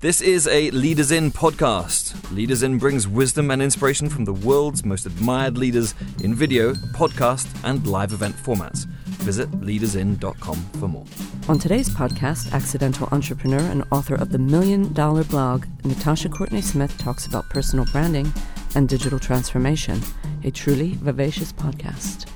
This is a Leaders In podcast. Leaders In brings wisdom and inspiration from the world's most admired leaders in video, podcast, and live event formats. Visit leadersin.com for more. On today's podcast, accidental entrepreneur and author of the Million Dollar Blog, Natasha Courtney Smith talks about personal branding and digital transformation. A truly vivacious podcast.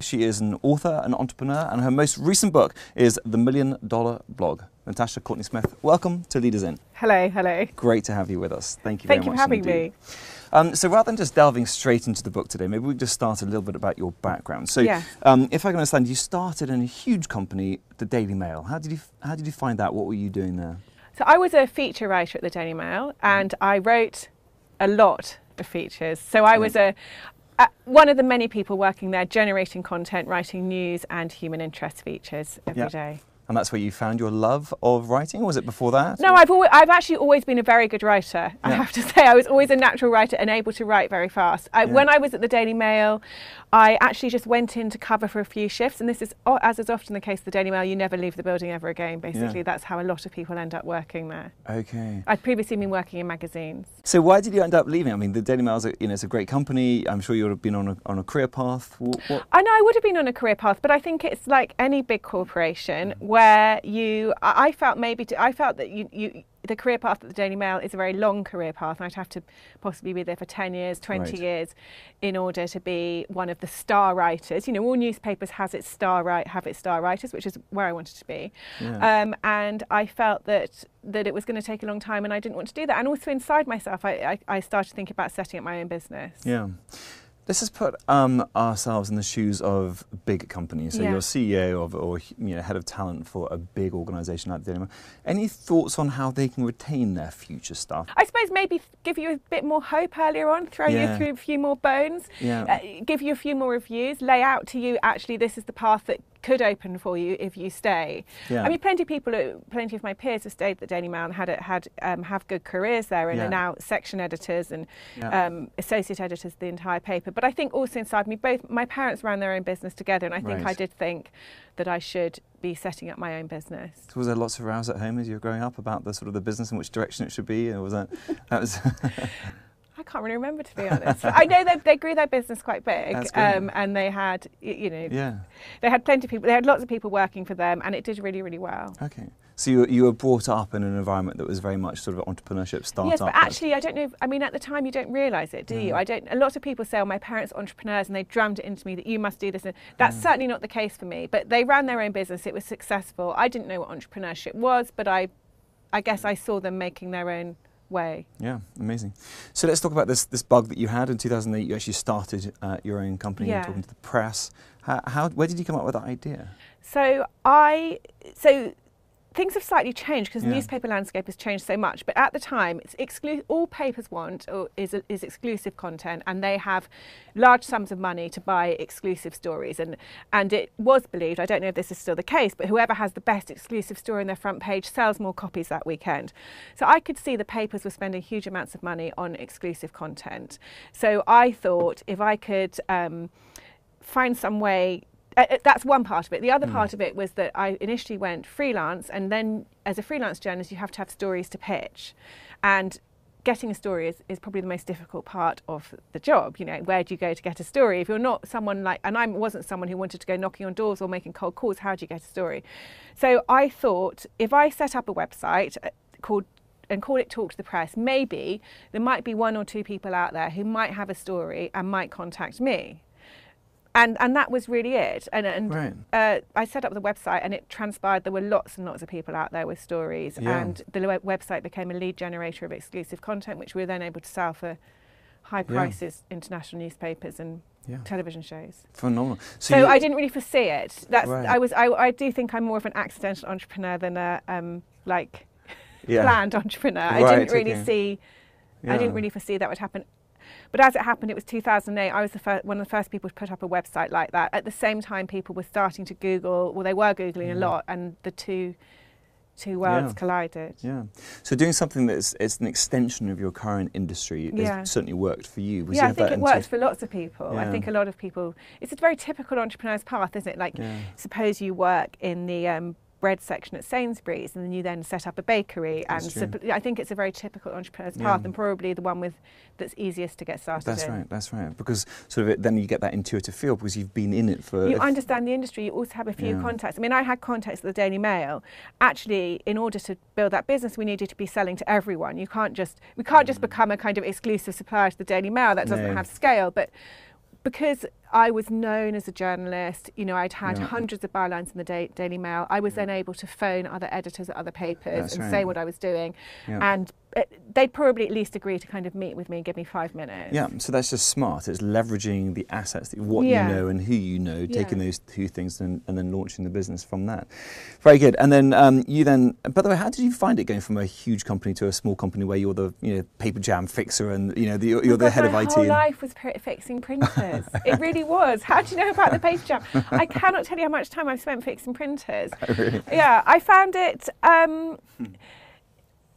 She is an author, an entrepreneur, and her most recent book is The Million Dollar Blog. Natasha Courtney Smith, welcome to Leaders In. Hello, hello. Great to have you with us. Thank you Thank very you much. for having indeed. me. Um, so rather than just delving straight into the book today, maybe we just start a little bit about your background. So, Yeah. um, if I can understand, you started in a huge company, the Daily Mail. How did you How did you find that? What were you doing there? So I was a feature writer at the Daily Mail, and I wrote a lot of features. So I was a uh, one of the many people working there, generating content, writing news and human interest features every day. Yeah. And that's where you found your love of writing. Or was it before that? No, I've always, I've actually always been a very good writer. I Yeah. have to say, I was always a natural writer and able to write very fast. I, Yeah. When I was at the Daily Mail, I actually just went in to cover for a few shifts, and this is, as is often the case, with the Daily Mail, you never leave the building ever again. Basically, that's how a lot of people end up working there. Okay. I'd previously been working in magazines. So why did you end up leaving? I mean, the Daily Mail's a, you know it's a great company. I'm sure you would have been on a, on a career path. What, what? I know I would have been on a career path, but I think it's like any big corporation where you. I felt maybe to, I felt that you, you the career path at the Daily Mail is a very long career path, and I'd have to possibly be there for ten years, twenty Right. years, in order to be one of the star writers. You know, all newspapers has its star right have its star writers, which is where I wanted to be. Yeah. Um, and I felt that that it was going to take a long time, and I didn't want to do that. And also inside myself, I, I, I started thinking about setting up my own business. Yeah. Let's just put um, ourselves in the shoes of big companies. So Yeah. you're CEO of or you know, head of talent for a big organisation like Daily Mail. Any thoughts on how they can retain their future staff? I suppose maybe give you a bit more hope earlier on, throw Yeah. you through a few more bones, Yeah. uh, give you a few more reviews, lay out to you actually this is the path that could open for you if you stay. Yeah. I mean, plenty of people, plenty of my peers have stayed at the Daily Mail and had had um, have good careers there and Yeah. are now section editors and Yeah. um, associate editors of the entire paper. But I think also inside me, both my parents ran their own business together, and I think Right. I did think that I should be setting up my own business. So was there lots of rows at home as you were growing up about the sort of the business and which direction it should be? Or was that that was can't really remember to be honest. I know they they grew their business quite big, um, and they had you know yeah. they had plenty of people. They had lots of people working for them, and it did really really well. Okay. So you, were- you were brought up in an environment that was very much sort of entrepreneurship startup. Yes, but actually, I don't know. If, I mean, at the time, you don't realise it, do you? I don't. A lot of people say, "Oh, my parents are entrepreneurs," and they drummed it into me that you must do this. And that's Yeah. certainly not the case for me. But they ran their own business. It was successful. I didn't know what entrepreneurship was, but I, I guess I saw them making their own way. Yeah, amazing. So let's talk about this this bug that you had in 2008. You actually started uh, your own company, Yeah. talking to the press. How, how where did you come up with that idea? So I so things have slightly changed because Yeah. the newspaper landscape has changed so much. But at the time, it's exclu- all papers want is is exclusive content, and they have large sums of money to buy exclusive stories. And and it was believed. I don't know if this is still the case, but whoever has the best exclusive story on their front page sells more copies that weekend. So I could see the papers were spending huge amounts of money on exclusive content. So I thought if I could. Um, find some way uh, uh, that's one part of it. The other Mm. part of it was that I initially went freelance, and then as a freelance journalist, you have to have stories to pitch, and getting a story is, is probably the most difficult part of the job. You know, where do you go to get a story? If you're not someone like, and I wasn't someone who wanted to go knocking on doors or making cold calls, how do you get a story? So I thought if I set up a website uh, called and call it Talk to the Press, maybe there might be one or two people out there who might have a story and might contact me. And, and that was really it. And, and Right. uh, I set up the website, and it transpired there were lots and lots of people out there with stories. Yeah. And the web- website became a lead generator of exclusive content, which we were then able to sell for high Yeah. prices, international newspapers and Yeah, television shows. phenomenal. So, you- I didn't really foresee it. That's Right. I was I, I do think I'm more of an accidental entrepreneur than a um, like yeah. planned entrepreneur. I didn't really okay. see I didn't really foresee that would happen. But as it happened, it was 2008. I was the fir- one of the first people to put up a website like that. At the same time, people were starting to Google. Well, they were googling a Mhm. lot, and the two two worlds Yeah. collided. Yeah. So doing something that's it's an extension of your current industry Yeah. has certainly worked for you. Was yeah, you I think it works for lots of people. Yeah. I think a lot of people. It's a very typical entrepreneur's path, isn't it? Like, Yeah. suppose you work in the um, bread section at Sainsbury's, and then you then set up a bakery. That's and so, I think it's a very typical entrepreneur's Yeah. path, and probably the one with that's easiest to get started That's in. right. That's right. Because sort of it, then you get that intuitive feel because you've been in it for. You understand the industry. You also have a few Yeah. contacts. I mean, I had contacts at the Daily Mail. Actually, in order to build that business, we needed to be selling to everyone. You can't just we can't just become a kind of exclusive supplier to the Daily Mail. That doesn't Mm. No. have scale. But because I was known as a journalist, you know, I'd had Yeah. hundreds of bylines in the da- Daily Mail. I was then able to phone other editors at other papers That's and right. say what I was doing, Yeah. and uh, they'd probably at least agree to kind of meet with me and give me five minutes. Yeah, so that's just smart. It's leveraging the assets, that- what Yeah. you know and who you know, taking Yeah. those two things and, and then launching the business from that. Very good. And then um, you then, by the way, how did you find it going from a huge company to a small company where you're the you know paper jam fixer and you know the, you're Oh the head of IT? my whole life was pr- fixing printers. it really was. How do you know about the paper jam? I cannot tell you how much time I've spent fixing printers. Really? Yeah, I found it. Um, Hmm.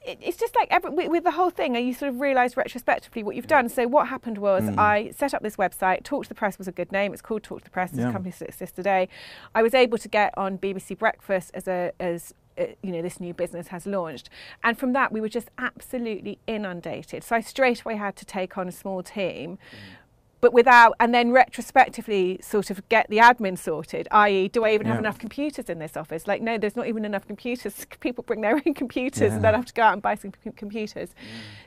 it it's just like every, with, with the whole thing, and you sort of realise retrospectively what you've done. So what happened was Mm. I set up this website. Talk to the Press was a good name. It's called Talk to the Press. This Yeah. company still exists today. I was able to get on BBC Breakfast as a as uh, you know this new business has launched and from that we were just absolutely inundated so i straight away had to take on a small team but without and then retrospectively sort of get the admin sorted i.e do i even have enough computers in this office like no there's not even enough computers people bring their own computers and then I have to go out and buy some com- computers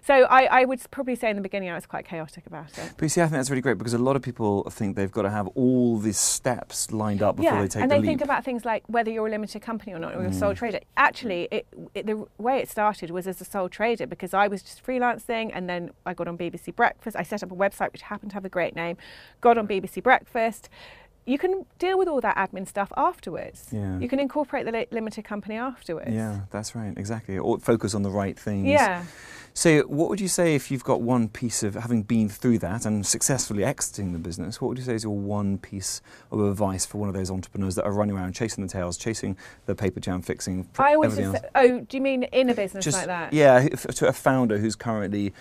so I, I would probably say in the beginning i was quite chaotic about it But you see, I think that's really great because a lot of people think they've got to have all these steps lined up before yeah, they take and the they leap. think about things like whether you're a limited company or not, or you're a sole Mm. trader. Actually, it, it, the way it started was as a sole trader because I was just freelancing, and then I got on BBC Breakfast. I set up a website which happened to have a great name. Got on BBC Breakfast. You can deal with all that admin stuff afterwards. Yeah. You can incorporate the limited company afterwards. Yeah, that's right, exactly. Or focus on the right things. Yeah. So, what would you say if you've got one piece of having been through that and successfully exiting the business? What would you say is your one piece of advice for one of those entrepreneurs that are running around chasing the tails, chasing the paper jam fixing? I always everything just else? oh, do you mean in a business Just like that? yeah, to a founder who's currently,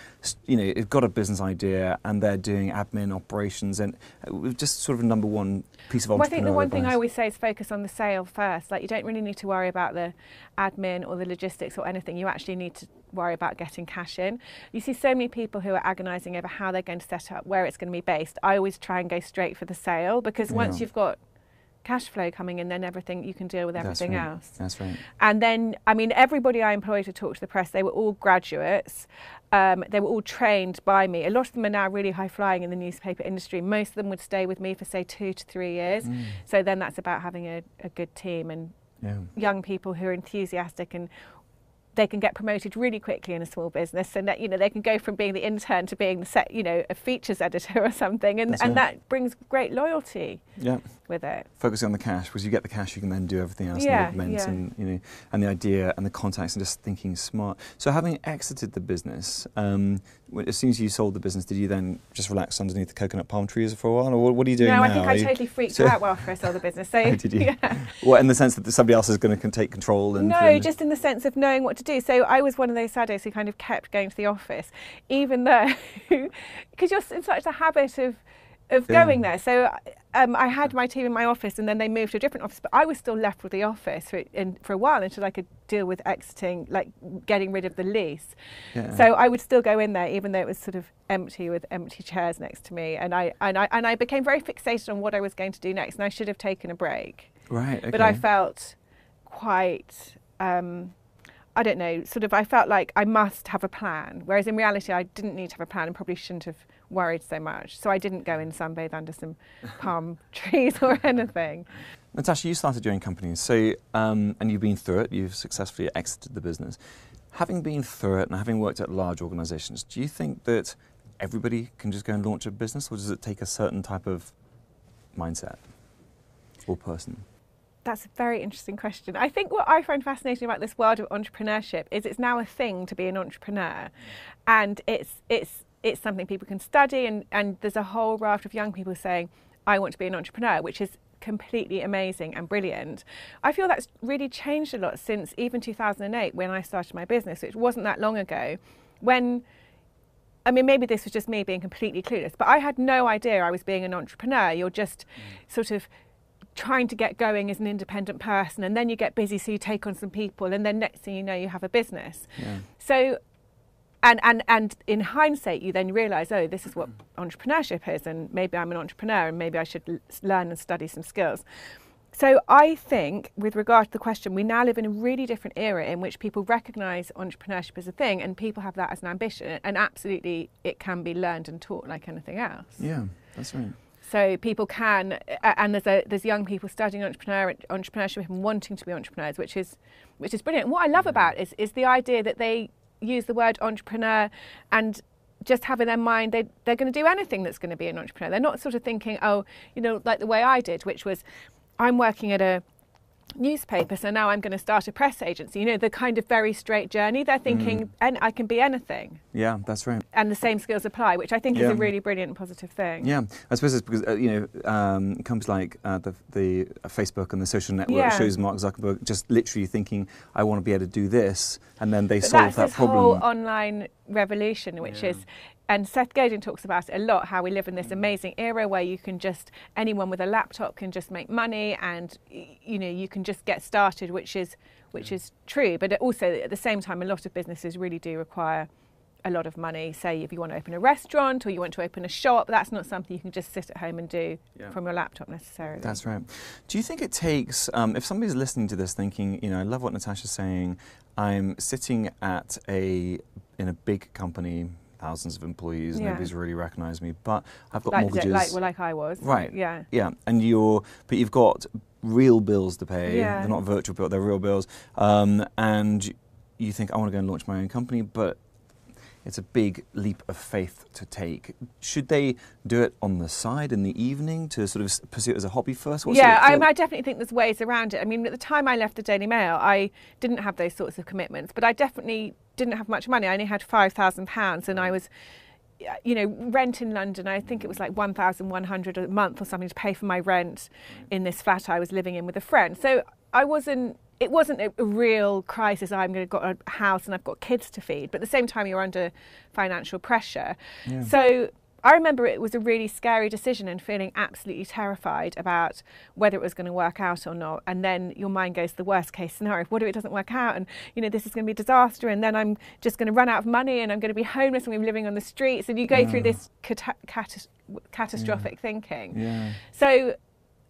you know, got a business idea and they're doing admin operations and uh, just sort of a number one piece of Well, I think the one thing I always say is focus on the sale first. Like you don't really need to worry about the admin or the logistics or anything. You actually need to worry about getting cash in. You see so many people who are agonising over how they're going to set up, where it's going to be based. I always try and go straight for the sale because once you've got cash flow coming in, then everything you can deal with That's everything right. else. That's right. And then, I mean, everybody I employed to talk to the press, they were all graduates. Um, they were all trained by me. A lot of them are now really high flying in the newspaper industry. Most of them would stay with me for, say, two to three years. Mm. So then that's about having a, a good team and Yeah. young people who are enthusiastic and they can get promoted really quickly in a small business and that you know they can go from being the intern to being the set you know a features editor or something and, That's and right. that brings great loyalty Yeah. With it focusing on the cash because you get the cash you can then do everything else Yeah, and augment yeah. and you know and the idea and the contacts and just thinking smart so having exited the business um, as soon as you sold the business did you then just relax underneath the coconut palm trees for a while or what, what are you doing no now I think Are I you- totally freaked so- out after I sold the business so Oh, did you? yeah. what in the sense that somebody else is going to take control and No, and- just in the sense of knowing what to do. So I was one of those saddos who kind of kept going to the office, even though, because you're in such a habit of of Yeah. going there. So um, I had my team in my office, and then they moved to a different office. But I was still left with the office for, in, for a while until I could deal with exiting, like getting rid of the lease. yeah. So I would still go in there, even though it was sort of empty with empty chairs next to me. And I and I and I became very fixated on what I was going to do next, and I should have taken a break right okay. but I felt quite um, I don't know, sort of I felt like I must have a plan. Whereas in reality I didn't need to have a plan and probably shouldn't have worried so much. So I didn't go and sunbathe under some palm trees or anything. Natasha, you started your own company, so um, and you've been through it. You've successfully exited the business. Having been through it and having worked at large organisations, do you think that everybody can just go and launch a business, or does it take a certain type of mindset or person? That's a very interesting question. I think what I find fascinating about this world of entrepreneurship is it's now a thing to be an entrepreneur, and it's it's it's something people can study, and and there's a whole raft of young people saying, "I want to be an entrepreneur," which is completely amazing and brilliant. I feel that's really changed a lot since even 2008 when I started my business, which wasn't that long ago, when. I mean, maybe this was just me being completely clueless, but I had no idea I was being an entrepreneur. You're just mm. sort of trying to get going as an independent person and then you get busy so you take on some people and then next thing you know you have a business Yeah. so and and and in hindsight you then realize oh this is what entrepreneurship is and maybe i'm an entrepreneur and maybe i should l- learn and study some skills so i think with regard to the question we now live in a really different era in which people recognize entrepreneurship as a thing and people have that as an ambition and absolutely it can be learned and taught like anything else Yeah, that's right. so people can, and there's a, there's young people studying entrepreneur, entrepreneurship and wanting to be entrepreneurs, which is which is brilliant. What I love about it is is the idea that they use the word entrepreneur and just have in their mind they they're going to do anything that's going to be an entrepreneur. They're not sort of thinking, oh, you know, like the way I did, which was I'm working at a newspaper, so now I'm going to start a press agency. You know, the kind of very straight journey. They're thinking, and I can be anything, Yeah, that's right. and the same skills apply, which I think is a really brilliant and positive thing. Yeah, I suppose it's because uh, you know um, companies like uh, the the uh, Facebook and the social network Yeah. shows Mark Zuckerberg just literally thinking, "I want to be able to do this," and then they But solve that's that this whole problem. online revolution, which Yeah. is, and Seth Godin talks about it a lot. How we live in this amazing era where you can just anyone with a laptop can just make money, and you know you can just get started, which is which is true. But also at the same time, a lot of businesses really do require a lot of money. Say if you want to open a restaurant or you want to open a shop, that's not something you can just sit at home and do Yeah. from your laptop necessarily. That's right. Do you think it takes, um, if somebody's listening to this thinking, you know, I love what Natasha's saying, I'm sitting at a, in a big company, thousands of employees, Yeah. nobody's really recognised me, but I've got like, mortgages. like well, like I was. Right. Yeah. Yeah, and you're, but you've got real bills to pay. Yeah. They're not virtual bills, they're real bills. Um, and you think, I want to go and launch my own company, but it's a big leap of faith to take. Should they do it on the side in the evening to sort of pursue it as a hobby first? Yeah, I, definitely think there's ways around it. I mean, at the time I left the Daily Mail, I didn't have those sorts of commitments, but I definitely didn't have much money. I only had five thousand pounds, and I was, Uh, you know, rent in London. I think it was like one thousand one hundred a month or something to pay for my rent mm. in this flat I was living in with a friend. So I wasn't. It wasn't a, a real crisis. Oh, I'm going to got a house and I've got kids to feed, but at the same time you're under financial pressure. Yeah. So I remember it was a really scary decision and feeling absolutely terrified about whether it was going to work out or not. And then your mind goes to the worst case scenario. What if it doesn't work out? And you know this is going to be a disaster. And then I'm just going to run out of money and I'm going to be homeless and I'm living on the streets. And you go through this cata- catas- catastrophic thinking. Yeah. So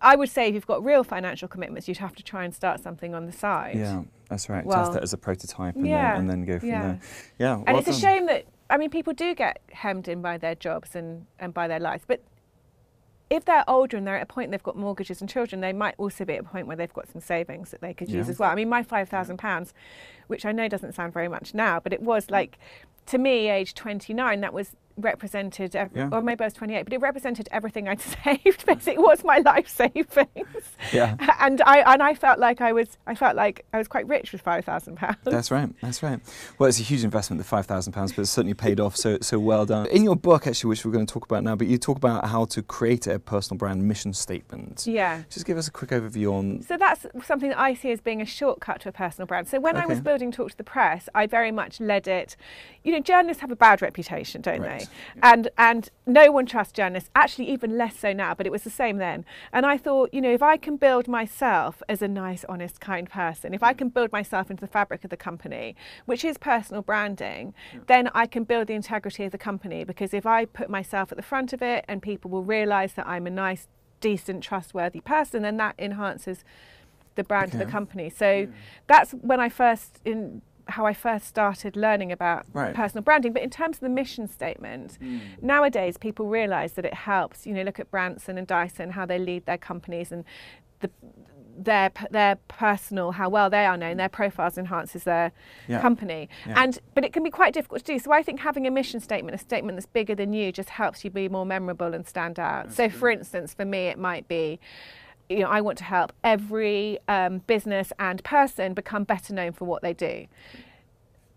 I would say if you've got real financial commitments, you'd have to try and start something on the side. Yeah, that's right. Well, Test it as a prototype and, yeah, then, and then go from yeah. there. Yeah, And well it's a shame that I mean people do get hemmed in by their jobs and, and by their lives, but if they're older and they're at a point they've got mortgages and children, they might also be at a point where they've got some savings that they could use as well. I mean, my five thousand pounds, which I know doesn't sound very much now, but it was mm. like to me, age twenty nine, that was represented, Yeah. or maybe I was twenty eight, but it represented everything I'd saved. Basically, it was my life savings, Yeah. and I and I felt like I was I felt like I was quite rich with five thousand pounds. That's right. That's right. Well, it's a huge investment, the five thousand pounds, but it's certainly paid off. So, so well done. In your book, actually, which we're going to talk about now, but you talk about how to create a personal brand mission statement. Yeah. Just give us a quick overview on. So that's something that I see as being a shortcut to a personal brand. So when I was building Talk to the Press, I very much led it. You know, journalists have a bad reputation, don't Right. they? And and no one trusts journalists. Actually, even less so now. But it was the same then. And I thought, you know, if I can build myself as a nice, honest, kind person, if I mm. can build myself into the fabric of the company, which is personal branding, then I can build the integrity of the company. Because if I put myself at the front of it, and people will realise that I'm a nice, decent, trustworthy person, then that enhances the brand of the company. So that's when I first in how I first started learning about Right. personal branding. But in terms of the mission statement, hmm. nowadays people realise that it helps. You know, look at Branson and Dyson, how they lead their companies and the their their personal how well they are known, their profiles enhances their Yeah. company. Yeah. And but it can be quite difficult to do. So I think having a mission statement, a statement that's bigger than you, just helps you be more memorable and stand out. so for instance, for me, it might be you know, I want to help every um, business and person become better known for what they do.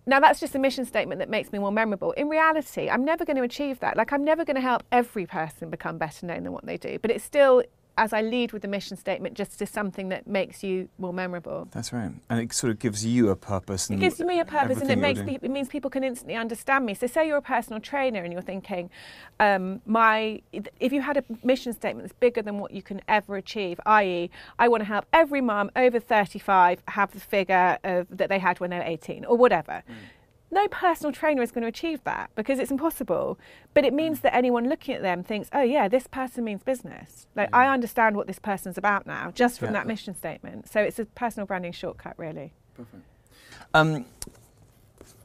Now, that's just a mission statement that makes me more memorable. In reality, I'm never going to achieve that. Like, I'm never going to help every person become better known than what they do, but it's still as I lead with the mission statement, just as something that makes you more memorable. That's right, and it sort of gives you a purpose. It gives me a purpose, and it makes you're doing. people, it means people can instantly understand me. So, say you're a personal trainer and you're thinking, um, my if you had a mission statement that's bigger than what you can ever achieve, i.e., I want to help every mum over 35 have the figure of, that they had when they were 18, or whatever. No personal trainer is going to achieve that because it's impossible. But it means that anyone looking at them thinks, oh, yeah, this person means business. Like, I understand what this person's about now just from Yeah. that mission statement. So, it's a personal branding shortcut, really. Um,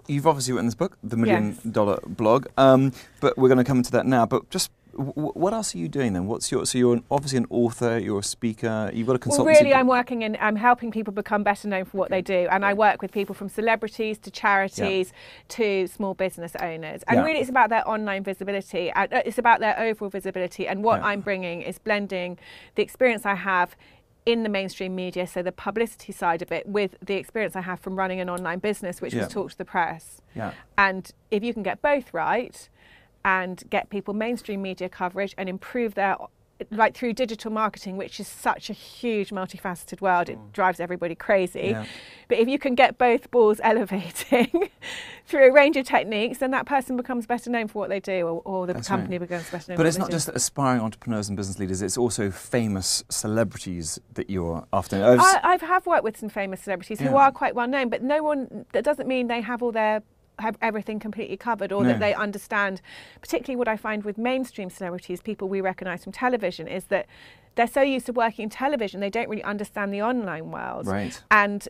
you've obviously written this book, The Million Yes. Dollar Blog, um, but we're going to come to that now. But just what else are you doing then? What's your so you're an, obviously an author, you're a speaker, you've got a consultancy. Well, really, I'm working in, I'm helping people become better known for what they do. And I work with people from celebrities to charities to small business owners. And Yeah. really, it's about their online visibility. And uh, it's about their overall visibility. And what Yeah. I'm bringing is blending the experience I have in the mainstream media, so the publicity side of it, with the experience I have from running an online business, which Yeah. was Talk to the Press. Yeah. And if you can get both right and get people mainstream media coverage and improve their like through digital marketing, which is such a huge multifaceted world, it drives everybody crazy. Yeah. But if you can get both balls elevating through a range of techniques, then that person becomes better known for what they do, or, or the That's company right. becomes better known. But for it's what not they do. just aspiring entrepreneurs and business leaders; it's also famous celebrities that you're after. I've I, I have worked with some famous celebrities who are quite well known, but no one. That doesn't mean they have all their have everything completely covered, or No. that they understand. Particularly, what I find with mainstream celebrities, people we recognise from television, is that they're so used to working in television, they don't really understand the online world. right. And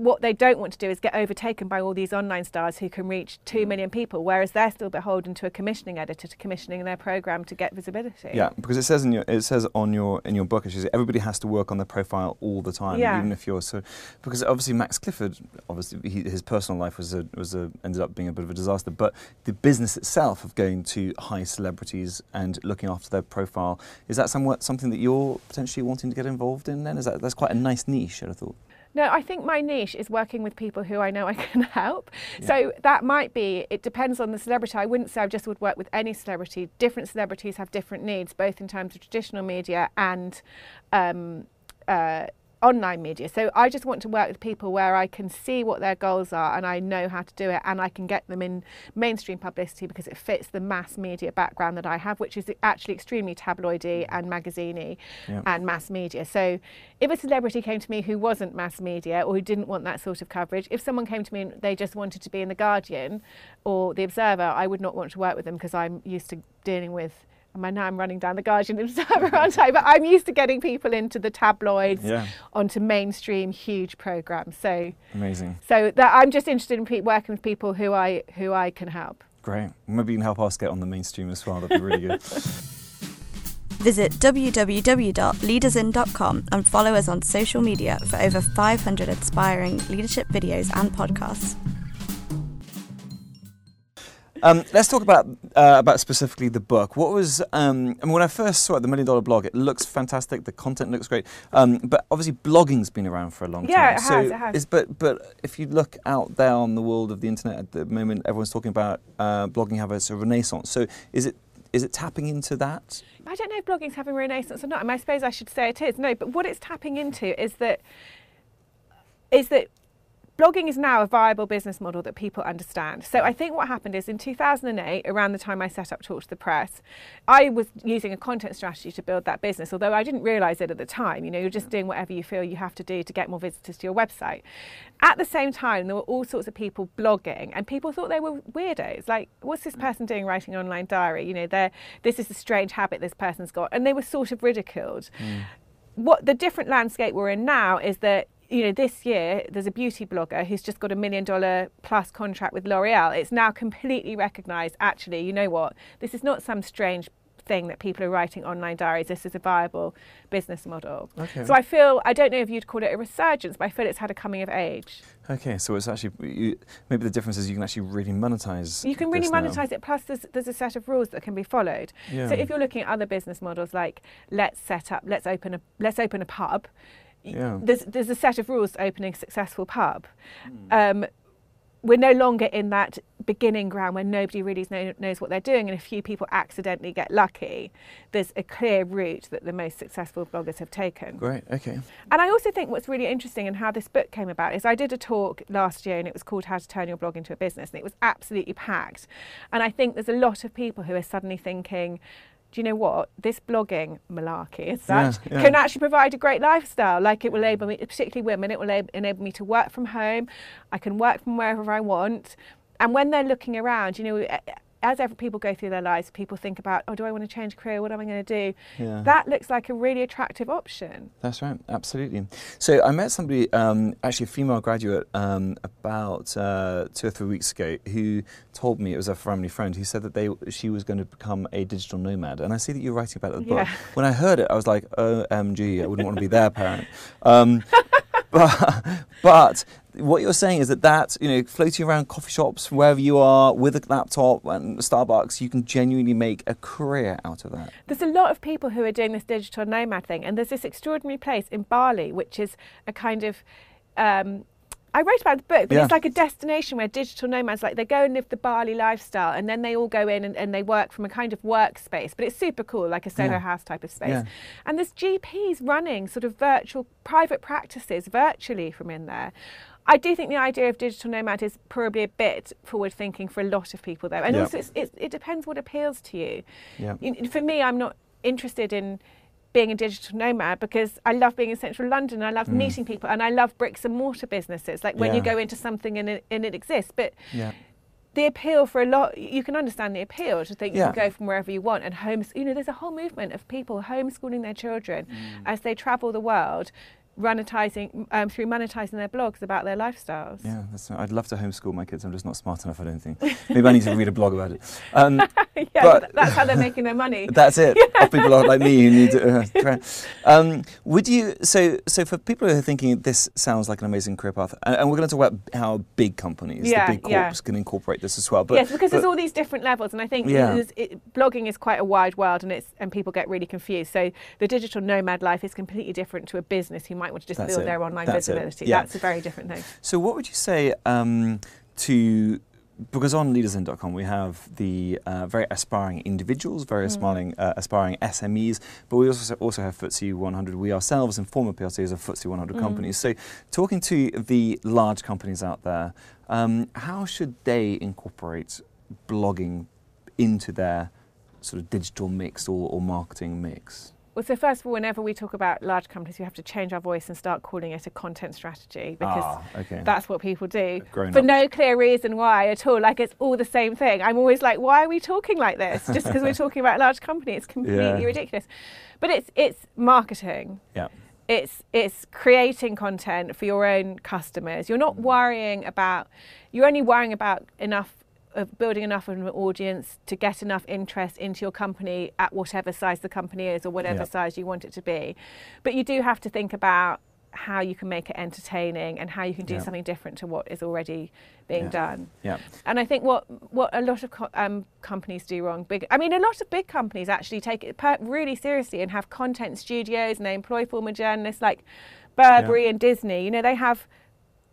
what they don't want to do is get overtaken by all these online stars who can reach Mm. 2 million people, whereas they're still beholden to a commissioning editor to commissioning their program to get visibility. Yeah, because it says in your it says on your in your book, actually, everybody has to work on their profile all the time, Yeah. even if you're so. Because obviously Max Clifford, obviously he, his personal life was a was a ended up being a bit of a disaster, but the business itself of going to high celebrities and looking after their profile is that somewhat something that you're potentially wanting to get involved in? Then is that that's quite a nice niche, I'd have thought. No, I think my niche is working with people who I know I can help. So that might be, it depends on the celebrity. I wouldn't say I just would work with any celebrity. Different celebrities have different needs, both in terms of traditional media and um, uh, online media. So I just want to work with people where I can see what their goals are and I know how to do it and I can get them in mainstream publicity because it fits the mass media background that I have, which is actually extremely tabloidy and magaziney Yeah. and mass media. So if a celebrity came to me who wasn't mass media or who didn't want that sort of coverage, if someone came to me and they just wanted to be in the Guardian or the Observer, I would not want to work with them because I'm used to dealing with. And now I'm running down the Guardian and Observer, aren't I? But I'm used to getting people into the tabloids, Yeah, onto mainstream huge programs. So, amazing, so that I'm just interested in pe- working with people who I who I can help. great. Maybe you can help us get on the mainstream as well. That'd be really good. Visit www.leadersin.com and follow us on social media for over 500 inspiring leadership videos and podcasts. Um, let's talk about uh, about specifically the book. What was um, I mean, when I first saw it, the Million Dollar Blog, it looks fantastic. The content looks great, um, but obviously blogging's been around for a long Yeah, time. it so it has. Is, but but if you look out there on the world of the internet at the moment, everyone's talking about uh, blogging having a renaissance. So is it is it tapping into that? I don't know if blogging's having a renaissance or not. I, mean, I suppose I should say it is. No, but what it's tapping into is that is that blogging is now a viable business model that people understand. So I think what happened is in 2008, around the time I set up Talk to the Press, I was using a content strategy to build that business, although I didn't realise it at the time. You know, you're just doing whatever you feel you have to do to get more visitors to your website. At the same time, there were all sorts of people blogging, and people thought they were weirdos. Like, what's this mm. person doing writing an online diary? You know, they're, this is a strange habit this person's got. And they were sort of ridiculed mm. what the different landscape we're in now is that you know this year there's a beauty blogger who's just got a million dollar plus contract with L'Oreal it's now completely recognized actually you know what this is not some strange thing that people are writing online diaries this is a viable business model Okay. so i feel i don't know if you'd call it a resurgence but i feel it's had a coming of age Okay, so it's actually you, maybe the difference is you can actually really monetize. you can really this now. monetize it plus there's, there's a set of rules that can be followed Yeah. so if you're looking at other business models like let's set up let's open a let's open a pub Yeah. there's there's a set of rules to opening a successful pub Hmm. um, we're no longer in that beginning ground where nobody really know, knows what they're doing and a few people accidentally get lucky, there's a clear route that the most successful bloggers have taken. Great. Okay. And I also think what's really interesting and in how this book came about is I did a talk last year and it was called How to Turn Your Blog into a Business and it was absolutely packed. And I think there's a lot of people who are suddenly thinking, do you know what? This blogging malarkey as such Yeah, yeah. can actually provide a great lifestyle. Like it will enable me, particularly women, it will enable me to work from home. I can work from wherever I want. And when they're looking around, you know, a- as ever people go through their lives, people think about, oh, do I want to change career? What am I going to do? Yeah. That looks like a really attractive option. That's right, absolutely. So I met somebody, um, actually a female graduate, um, about uh, two or three weeks ago, who told me it was a family friend who said that they she was going to become a digital nomad. And I see that you're writing about it in the book. Yeah. When I heard it, I was like, OMG, I wouldn't want to be their parent. Um, but, but what you're saying is that that you know floating around coffee shops wherever you are with a laptop and Starbucks, you can genuinely make a career out of that. There's a lot of people who are doing this digital nomad thing, and there's this extraordinary place in Bali, which is a kind of um, I wrote about the book, but Yeah. it's like a destination where digital nomads, like they go and live the Bali lifestyle, and then they all go in and, and they work from a kind of workspace. But it's super cool, like a Soho Yeah. House type of space. Yeah. And there's GPs running sort of virtual private practices virtually from in there. I do think the idea of digital nomad is probably a bit forward thinking for a lot of people, though. And also, it's, it's, it depends what appeals to you. Yeah. You- For me, I'm not interested in being a digital nomad because I love being in central London. I love Mm. meeting people and I love bricks and mortar businesses, like when you go into something and it, and it exists. But Yeah. the appeal for a lot, you can understand the appeal to think you can go from wherever you want and homes. You know, there's a whole movement of people homeschooling their children Mm. as they travel the world, monetizing um, through monetizing their blogs about their lifestyles. Yeah, that's, I'd love to homeschool my kids. I'm just not smart enough, I don't think. Maybe I need to read a blog about it. Um, yeah, But- that's how they're making their money. That's it. Of people are like me who need to. Uh, try- um, would you? So, so for people who are thinking this sounds like an amazing career path, and, and we're going to talk about how big companies, Yeah, the big yeah. corps, can incorporate this as well. But yes, because there's all these different levels, and I think Yeah. it, blogging is quite a wide world, and it's and people get really confused. So the digital nomad life is completely different to a business who might want to just That's build it. their online That's visibility. Yeah. That's a very different thing. So, what would you say um, to because on leadersin.com we have the uh, very aspiring individuals, very aspiring, uh, aspiring SMEs, but we also also have FTSE 100. We ourselves and former PLCs are FTSE 100 Mm. companies. So, talking to the large companies out there, um, how should they incorporate blogging into their sort of digital mix or, or marketing mix? Well, so first of all, whenever we talk about large companies, we have to change our voice and start calling it a content strategy because ah, okay. that's what people do Grown for up. no clear reason why at all. Like it's all the same thing. I'm always like, why are we talking like this? Just because we're talking about a large company, it's completely Yeah. ridiculous. But it's it's marketing. yeah. it's it's creating content for your own customers. You're not worrying about you're only worrying about enough of building enough of an audience to get enough interest into your company at whatever size the company is or whatever Yeah. size you want it to be. But you do have to think about how you can make it entertaining and how you can do Yeah. something different to what is already being Yeah. done. Yeah. And I think what what a lot of co- um, companies do wrong, big I mean, a lot of big companies actually take it per- really seriously and have content studios and they employ former journalists like Burberry and Disney. You know, they have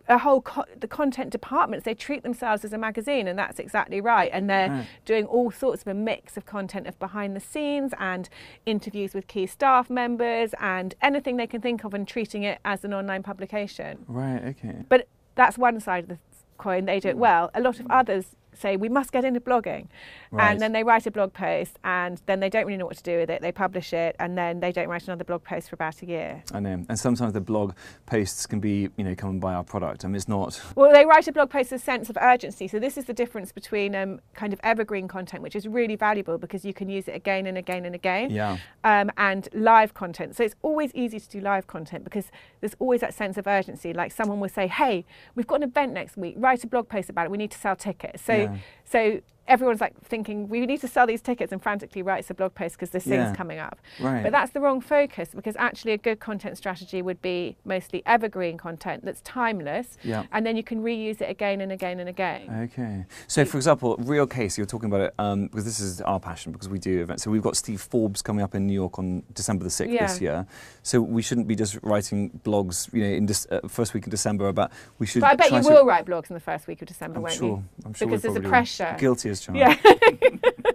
a whole co- the content departments. They treat themselves as a magazine, and that's exactly right. And they're Right. doing all sorts of a mix of content of behind the scenes and interviews with key staff members and anything they can think of, and treating it as an online publication. Right. Okay. But that's one side of the coin. They do it hmm. well. A lot of others say we must get into blogging, Right. and then they write a blog post, and then they don't really know what to do with it. They publish it, and then they don't write another blog post for about a year. I know. And sometimes the blog posts can be, you know, come and buy our product. I mean, it's not. Well, they write a blog post with a sense of urgency. So this is the difference between um, kind of evergreen content, which is really valuable because you can use it again and again and again. Yeah. um, and live content. So it's always easy to do live content because there's always that sense of urgency. Like someone will say, "Hey, we've got an event next week. Write a blog post about it. We need to sell tickets." So, Yeah. So everyone's like thinking we need to sell these tickets and frantically writes a blog post because this Yeah. thing's coming up. Right. But that's the wrong focus because actually a good content strategy would be mostly evergreen content that's timeless Yeah. and then you can reuse it again and again and again. Okay. So, for example, real case, you're talking about it um, because this is our passion because we do events. So, we've got Steve Forbes coming up in New York on December the 6th this year. So, we shouldn't be just writing blogs, you know, in this uh, first week in December about. We should. But I bet you will write blogs in the first week of December, I'm won't sure. you? I'm sure. Because there's a probably will. pressure. Guilty as charged. Yeah.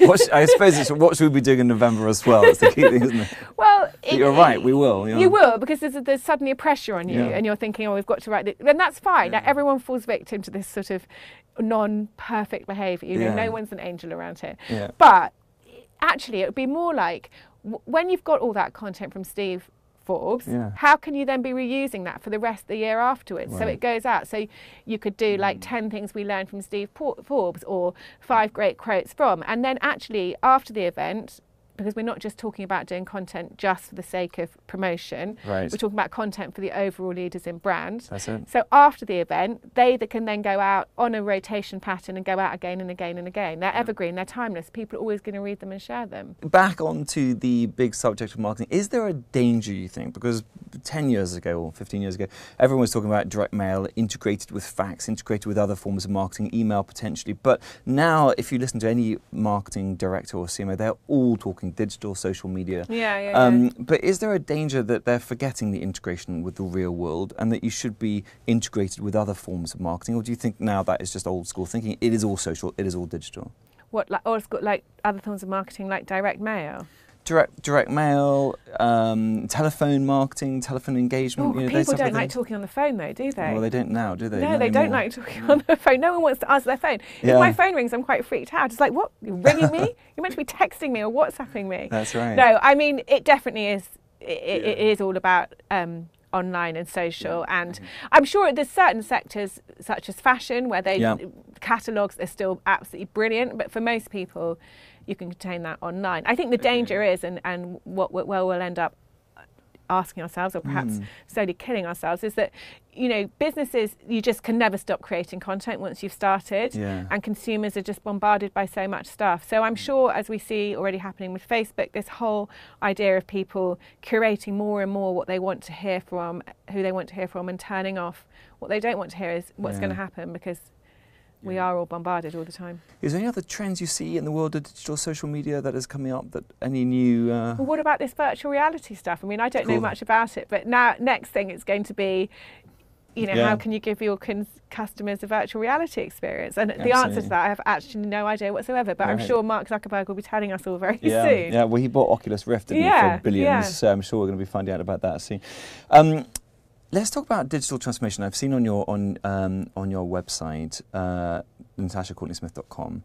What I suppose it's what should we be doing in November as well. That's the key thing, isn't it? Well, But you're right. We will. Yeah. You will because there's, there's suddenly a pressure on you, Yeah. and you're thinking, "Oh, we've got to write this." Then that's fine. Now, everyone falls victim to this sort of non-perfect behaviour. You know, Yeah. no one's an angel around here. Yeah. But actually, it would be more like w- when you've got all that content from Steve Forbes, Yeah. how can you then be reusing that for the rest of the year afterwards? So Right. Mm. it goes out. So you could do like 10 things we learned from Steve Forbes or five great quotes from. And then actually, after the event, because we're not just talking about doing content just for the sake of promotion, Right. we're talking about content for the overall leaders in brand. That's it. So after the event, they that can then go out on a rotation pattern and go out again and again and again. They're evergreen, they're timeless. People are always going to read them and share them. back onto the big subject of marketing, is there a danger, you think? Because 10 years ago or 15 years ago, everyone was talking about direct mail integrated with fax, integrated with other forms of marketing, email potentially. But now, if you listen to any marketing director or CMO, they're all talking digital, social media. Yeah, yeah, Um, but is there a danger that they're forgetting the integration with the real world and that you should be integrated with other forms of marketing? Or do you think now that is just old school thinking? It is all social, it is all digital. What, like, or it's got like other forms of marketing like direct mail. Direct direct mail, um, telephone marketing, telephone engagement. Oh, you know, people don't like talking on the phone though, do they? Well, they don't now, do they? no, Not they don't like talking on the phone. No one wants to answer their phone. Yeah. If my phone rings, I'm quite freaked out. It's like, what? You're ringing me? You're meant to be texting me or WhatsApping me. That's right. No, I mean it definitely is. It, it, it Yeah. is all about um, online and social, Yeah. and I'm sure there's certain sectors such as fashion where they Yeah. catalogs are still absolutely brilliant, but for most people, you can contain that online. I think the danger is, and and what we- well we'll end up asking ourselves, or perhaps Mm. slowly killing ourselves, is that you know businesses you just can never stop creating content once you've started Yeah. and consumers are just bombarded by so much stuff. So I'm sure, as we see already happening with Facebook, this whole idea of people curating more and more what they want to hear from, who they want to hear from, and turning off what they don't want to hear is what's Yeah. going to happen because we Yeah. are all bombarded all the time. Is there any other trends you see in the world of digital social media that is coming up? That any new? Uh, Well, what about this virtual reality stuff? I mean, I don't know much about it, but now next thing it's going to be. You know, Yeah. how can you give your customers a virtual reality experience? And the answer to that, I have actually no idea whatsoever. But I'm sure Mark Zuckerberg will be telling us all very yeah, soon. yeah. Well, he bought Oculus Rift didn't he, for billions, yeah. so I'm sure we're going to be finding out about that soon. Um, let's talk about digital transformation. I've seen on your on um, on your website, uh, natashacourtneysmith.com,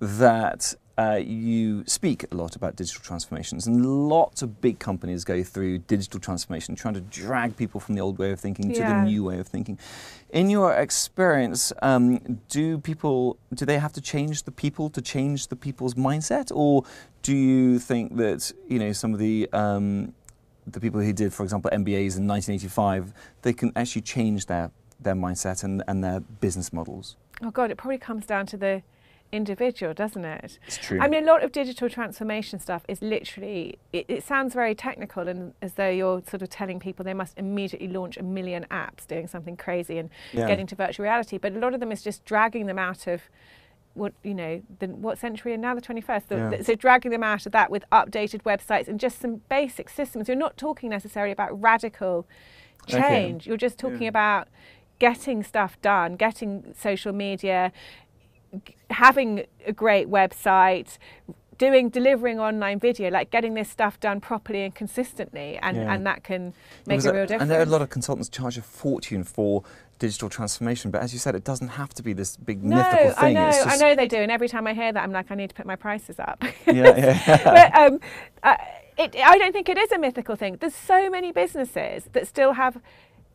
that uh, you speak a lot about digital transformations, and lots of big companies go through digital transformation, trying to drag people from the old way of thinking to the new way of thinking. In your experience, um, do people do they have to change the people to change the people's mindset, or do you think that you know some of the um, the people who did, for example, MBAs in 1985, they can actually change their their mindset and, and their business models? Oh God, it probably comes down to the individual, doesn't it? It's true. I mean, a lot of digital transformation stuff is literally, it, it sounds very technical and as though you're sort of telling people they must immediately launch a million apps doing something crazy and Yeah. getting to virtual reality. But a lot of them is just dragging them out of what, you know, the, what century and now the 21st. The, Yeah. the- so dragging them out of that with updated websites and just some basic systems. You're not talking necessarily about radical Okay. change. You're just talking Yeah. about getting stuff done, getting social media, g- having a great website, doing delivering online video, like getting this stuff done properly and consistently, and, Yeah. and that can make a real difference. And there are a lot of consultants charge a fortune for digital transformation, but as you said, it doesn't have to be this big no, mythical I thing. know, It's I know they do, and every time I hear that, I'm like, I need to put my prices up. Yeah, yeah. but um, uh, it, I don't think it is a mythical thing. There's so many businesses that still have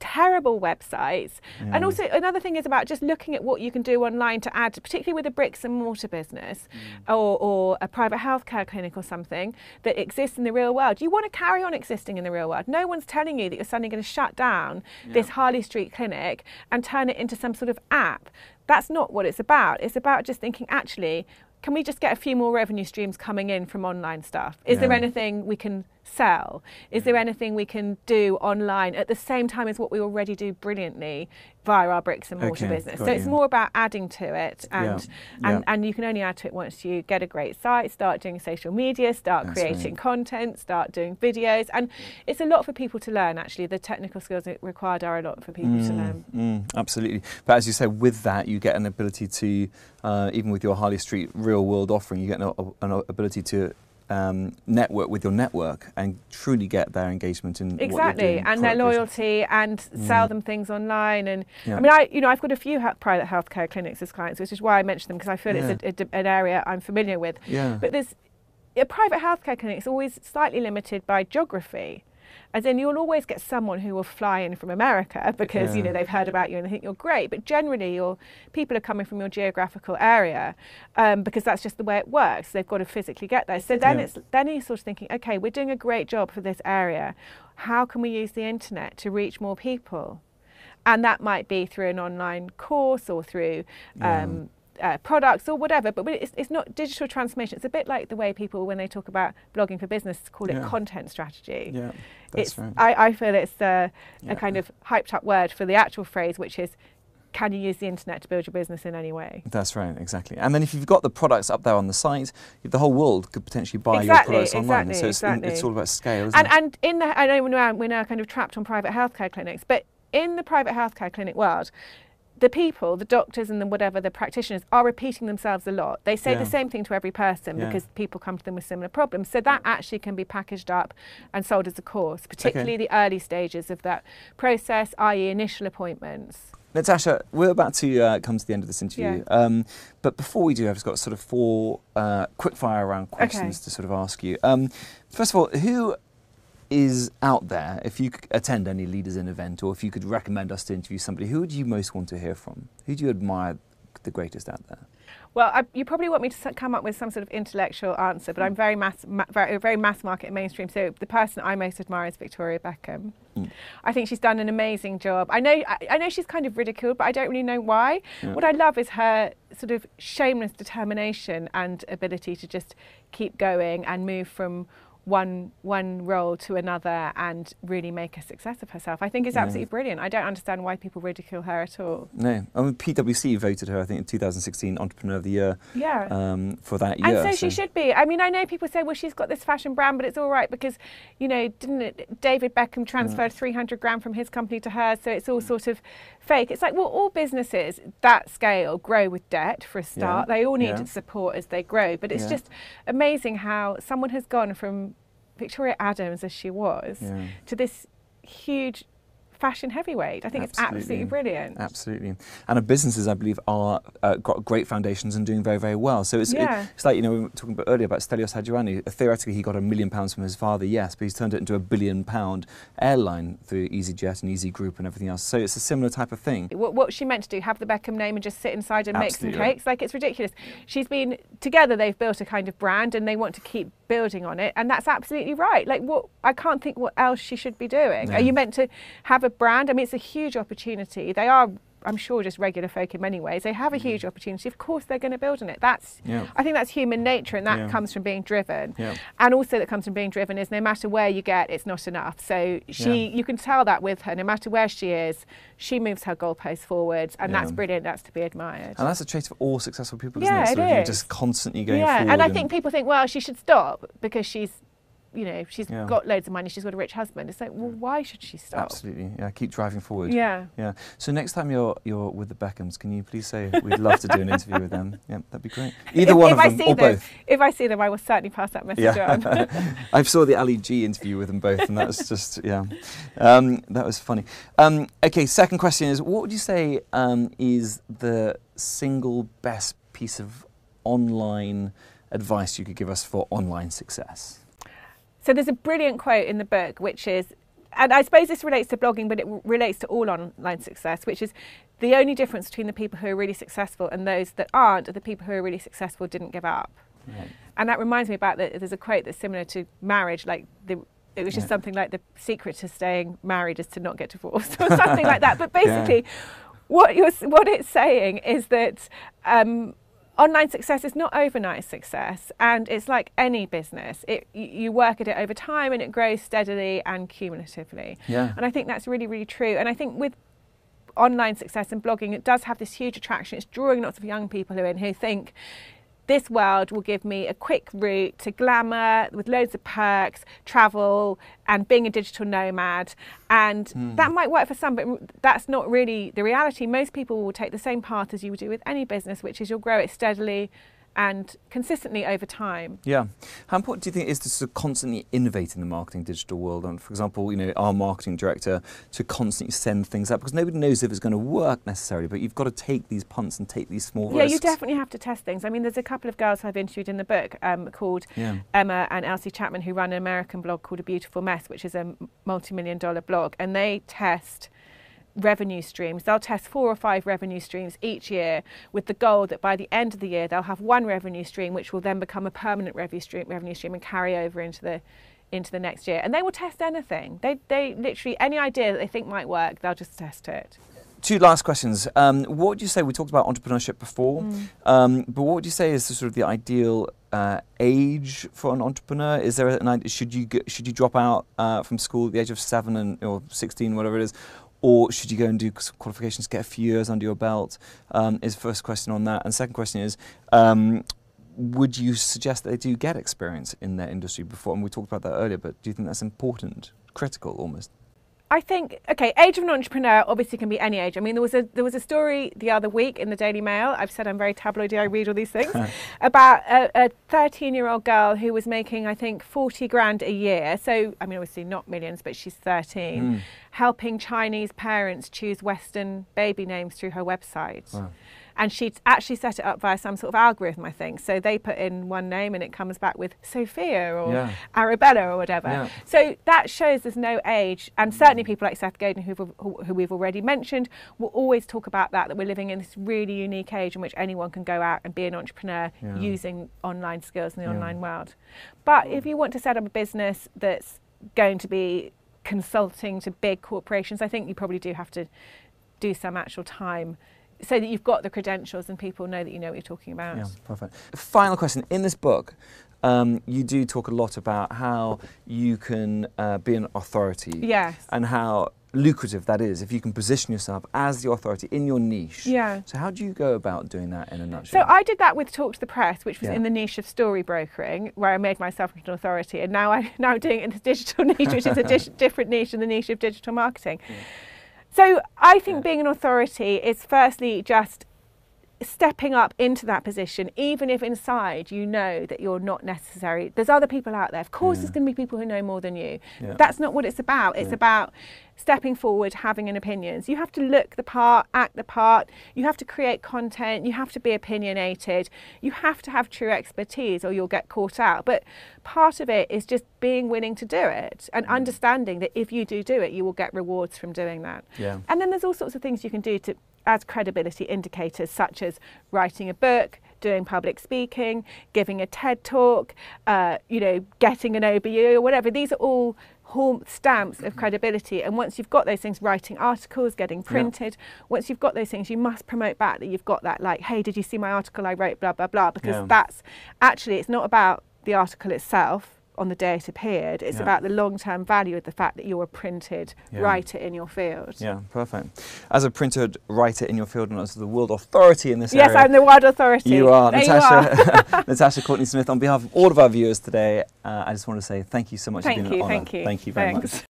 terrible websites. Yeah. And also, another thing is about just looking at what you can do online to add, particularly with a bricks and mortar business Mm. or, or a private healthcare clinic or something that exists in the real world. You want to carry on existing in the real world. No one's telling you that you're suddenly going to shut down this Harley Street clinic and turn it into some sort of app. That's not what it's about. It's about just thinking, actually, can we just get a few more revenue streams coming in from online stuff? Is there anything we can sell? Is there anything we can do online at the same time as what we already do brilliantly via our bricks and mortar Okay, business? So it's more about adding to it and Yeah, and, yeah. and you can only add to it once you get a great site, start doing social media, start That's creating right. content, start doing videos. And it's a lot for people to learn actually. The technical skills required are a lot for people to learn. Mm, absolutely. But as you say, with that, you get an ability to, uh, even with your Harley Street real world offering, you get an, an ability to um, network with your network and truly get their engagement in what Exactly, and their loyalty, and sell them things online. And Yeah. I mean, I you know I've got a few private healthcare clinics as clients, which is why I mention them because I feel Yeah. it's a, a an area I'm familiar with. Yeah. But there's a private healthcare clinic is always slightly limited by geography. As in, you'll always get someone who will fly in from America because you know they've heard about you and they think you're great. But generally, your people are coming from your geographical area um, because that's just the way it works. They've got to physically get there. So then Yeah. it's then you're sort of thinking, okay, we're doing a great job for this area. How can we use the internet to reach more people? And that might be through an online course or through Yeah. Uh, products or whatever. But it's, it's not digital transformation. It's a bit like the way people, when they talk about blogging for business, call it Yeah. content strategy. yeah, that's it's, right. I, I feel it's a, Yeah. a kind of hyped up word for the actual phrase, which is can you use the internet to build your business in any way? That's right, exactly. And then if you've got the products up there on the site, the whole world could potentially buy Exactly, your products online. exactly, so it's, exactly. it's all about scale, isn't And, it? and in the, I know we're now, we're now kind of trapped on private healthcare clinics, but in the private healthcare clinic world, the people, the doctors and the whatever, the practitioners are repeating themselves a lot. They say Yeah. the same thing to every person Yeah. because people come to them with similar problems. So that actually can be packaged up and sold as a course, particularly the early stages of that process, i.e., initial appointments. Natasha, we're about to uh, come to the end of this interview. Um, but before we do, I've just got sort of four uh, quick fire round questions Okay. to sort of ask you. Um, first of all, who is out there, if you could attend any Leaders in event or if you could recommend us to interview somebody, who would you most want to hear from? Who do you admire the greatest out there? Well, I, you probably want me to come up with some sort of intellectual answer, but I'm very mass, ma- very, very mass market and mainstream. So the person I most admire is Victoria Beckham. Mm. I think she's done an amazing job. I know, I, I know she's kind of ridiculed, but I don't really know why. Yeah. What I love is her sort of shameless determination and ability to just keep going and move from one one role to another and really make a success of herself. I think it's Yeah. absolutely brilliant. I don't understand why people ridicule her at all. No, I mean PwC voted her, I think, in 2016 Entrepreneur of the Year Yeah. um, for that year, And year. so she should be. I mean, I know people say, well, she's got this fashion brand, but it's all right because, you know, didn't it, David Beckham transferred 300 grand from his company to hers, so it's all sort of fake. It's like, well, all businesses that scale grow with debt for a start. Yeah, They all need yeah. support as they grow, but it's Yeah. just amazing how someone has gone from Victoria Adams as she was Yeah. to this huge fashion heavyweight. I think it's Absolutely. absolutely brilliant. Absolutely, and her businesses, I believe, are uh, got great foundations and doing very, very well. So it's, Yeah. it's like you know we were talking about earlier about Stelios Haji-Ioannou. Theoretically, he got a million pounds from his father, yes, but he's turned it into a billion pound airline through EasyJet and Easy Group and everything else. So it's a similar type of thing. what, what she meant to do, have the Beckham name and just sit inside and make some cakes. Like it's ridiculous. She's been together. They've built a kind of brand, and they want to keep building on it. And that's absolutely right. Like what I can't think what else she should be doing. Yeah. Are you meant to have a brand? I mean, it's a huge opportunity. They are. I'm sure just regular folk in many ways. They have a huge opportunity. Of course, they're going to build on it. That's. Mm-hmm. Yeah. I think that's human nature, and that Yeah. comes from being driven. Yeah. And also, that comes from being driven is no matter where you get, it's not enough. So she, you can tell that with her. No matter where she is, she moves her goalposts forwards, and that's brilliant. That's to be admired. And that's a trait of all successful people, isn't Yeah, it? it of you is. just constantly going yeah, and I think people think, well, she should stop because she's, you know, she's Yeah. got loads of money, she's got a rich husband. It's like, well, why should she stop? Absolutely, yeah. Keep driving forward. Yeah. Yeah. So next time you're you're with the Beckhams, can you please say we'd love to do an interview with them? Yeah, that'd be great. Either if, one if of I them see or them, both. If I see them, I will certainly pass that message Yeah. on. I saw the Ali G interview with them both, and that was just yeah, um, that was funny. Um, okay, second question is: What would you say um, is the single best piece of online advice you could give us for online success? So there's a brilliant quote in the book, which is and I suppose this relates to blogging, but it w- relates to all online success, which is the only difference between the people who are really successful and those that aren't are the people who are really successful didn't give up. Right. And that reminds me about that. There's a quote that's similar to marriage, like the. It was just Yeah. something like the secret to staying married is to not get divorced, or something like that. But basically, what you're, what it's saying is that um, online success is not overnight success, and it's like any business. It you, work at it over time, and it grows steadily and cumulatively. Yeah. And I think that's really, really true. And I think with online success and blogging, it does have this huge attraction. It's drawing lots of young people in who think this world will give me a quick route to glamour with loads of perks, travel, and being a digital nomad. And Hmm. that might work for some, but that's not really the reality. Most people will take the same path as you would do with any business, which is you'll grow it steadily and consistently over time. Yeah. How important do you think it is to sort of constantly innovate in the marketing digital world? And for example, you know, our marketing director to constantly send things up because nobody knows if it's going to work necessarily, but you've got to take these punts and take these small Yeah, risks. you definitely have to test things. I mean, there's a couple of girls I've interviewed in the book um, called Yeah. Emma and Elsie Chapman, who run an American blog called A Beautiful Mess, which is a multi million dollar blog, and they test revenue streams. They'll test four or five revenue streams each year with the goal that by the end of the year they'll have one revenue stream which will then become a permanent revenue stream revenue stream and carry over into the into the next year. And they will test anything. They they literally any idea that they think might work, they'll just test it. Two last questions. Um, what would you say? We talked about entrepreneurship before, Mm. um, but what would you say is the sort of the ideal uh, age for an entrepreneur? Is there an? Should you should you drop out uh, from school at the age of seven and or sixteen, whatever it is, or should you go and do qualifications, get a few years under your belt? Um, is the first question on that, and second question is. Um, would you suggest that they do get experience in their industry before? And we talked about that earlier, but do you think that's important, critical almost? I think okay, age of an entrepreneur obviously can be any age. I mean, there was a there was a story the other week in the Daily Mail. I've said I'm very tabloidy. I read all these things about a 13 year old girl who was making I think 40 grand a year. So I mean, obviously not millions, but she's 13, Mm. helping Chinese parents choose Western baby names through her website. Wow. And she'd actually set it up via some sort of algorithm, I think. So they put in one name and it comes back with Sophia or Yeah. Arabella or whatever. Yeah. So that shows there's no age, and certainly people like Seth Godin, who, who, we've already mentioned, will always talk about that. That we're living in this really unique age in which anyone can go out and be an entrepreneur Yeah. using online skills in the online world. But if you want to set up a business that's going to be consulting to big corporations, I think you probably do have to do some actual time so that you've got the credentials and people know that you know what you're talking about. Yeah, perfect. Final question. In this book, um, you do talk a lot about how you can uh, be an authority Yes. and how lucrative that is if you can position yourself as the authority in your niche. Yeah. So, how do you go about doing that in a nutshell? So? I did that with Talk to the Press, which was Yeah. in the niche of story brokering, where I made myself into an authority, and now I now I'm doing it in the digital niche, which is a dis- different niche in the niche of digital marketing. So I think Yeah. being an authority is firstly just stepping up into that position, even if inside you know that you're not necessary. There's other people out there. Of course, Yeah. there's going to be people who know more than you. Yeah. That's not what it's about. It's about stepping forward, having an opinion. So you have to look the part, act the part. You have to create content. You have to be opinionated. You have to have true expertise, or you'll get caught out. But part of it is just being willing to do it and Mm. understanding that if you do do it, you will get rewards from doing that. yeah. And then there's all sorts of things you can do to as credibility indicators, such as writing a book, doing public speaking, giving a TED talk, uh, you know, getting an OBE or whatever. These are all hall stamps of mm-hmm. credibility. And once you've got those things, writing articles, getting printed, once you've got those things, you must promote back that you've got that. Like, hey, did you see my article I wrote? Blah blah blah. Because Yeah. that's actually it's not about the article itself on the day it appeared. It's Yeah. about the long-term value of the fact that you're a printed Yeah. writer in your field. Yeah, perfect. As a printed writer in your field and as the world authority in this Yes, area, I'm the world authority. You are There Natasha, You are. Natasha Courtenay-Smith. On behalf of all of our viewers today, uh, I just want to say thank you so much. Thank it's been you, an honour. thank you. Thank you very Thanks. much.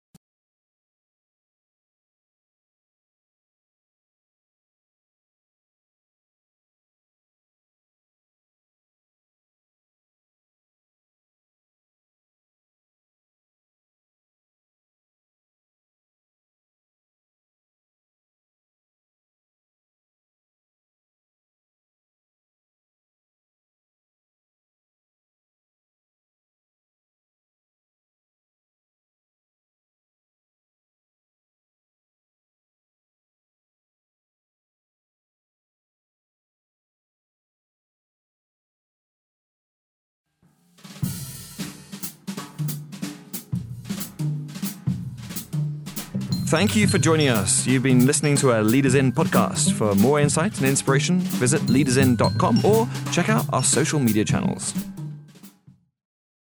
Thank you for joining us. You've been listening to our Leaders In podcast. For more insight and inspiration, visit leadersin.com or check out our social media channels.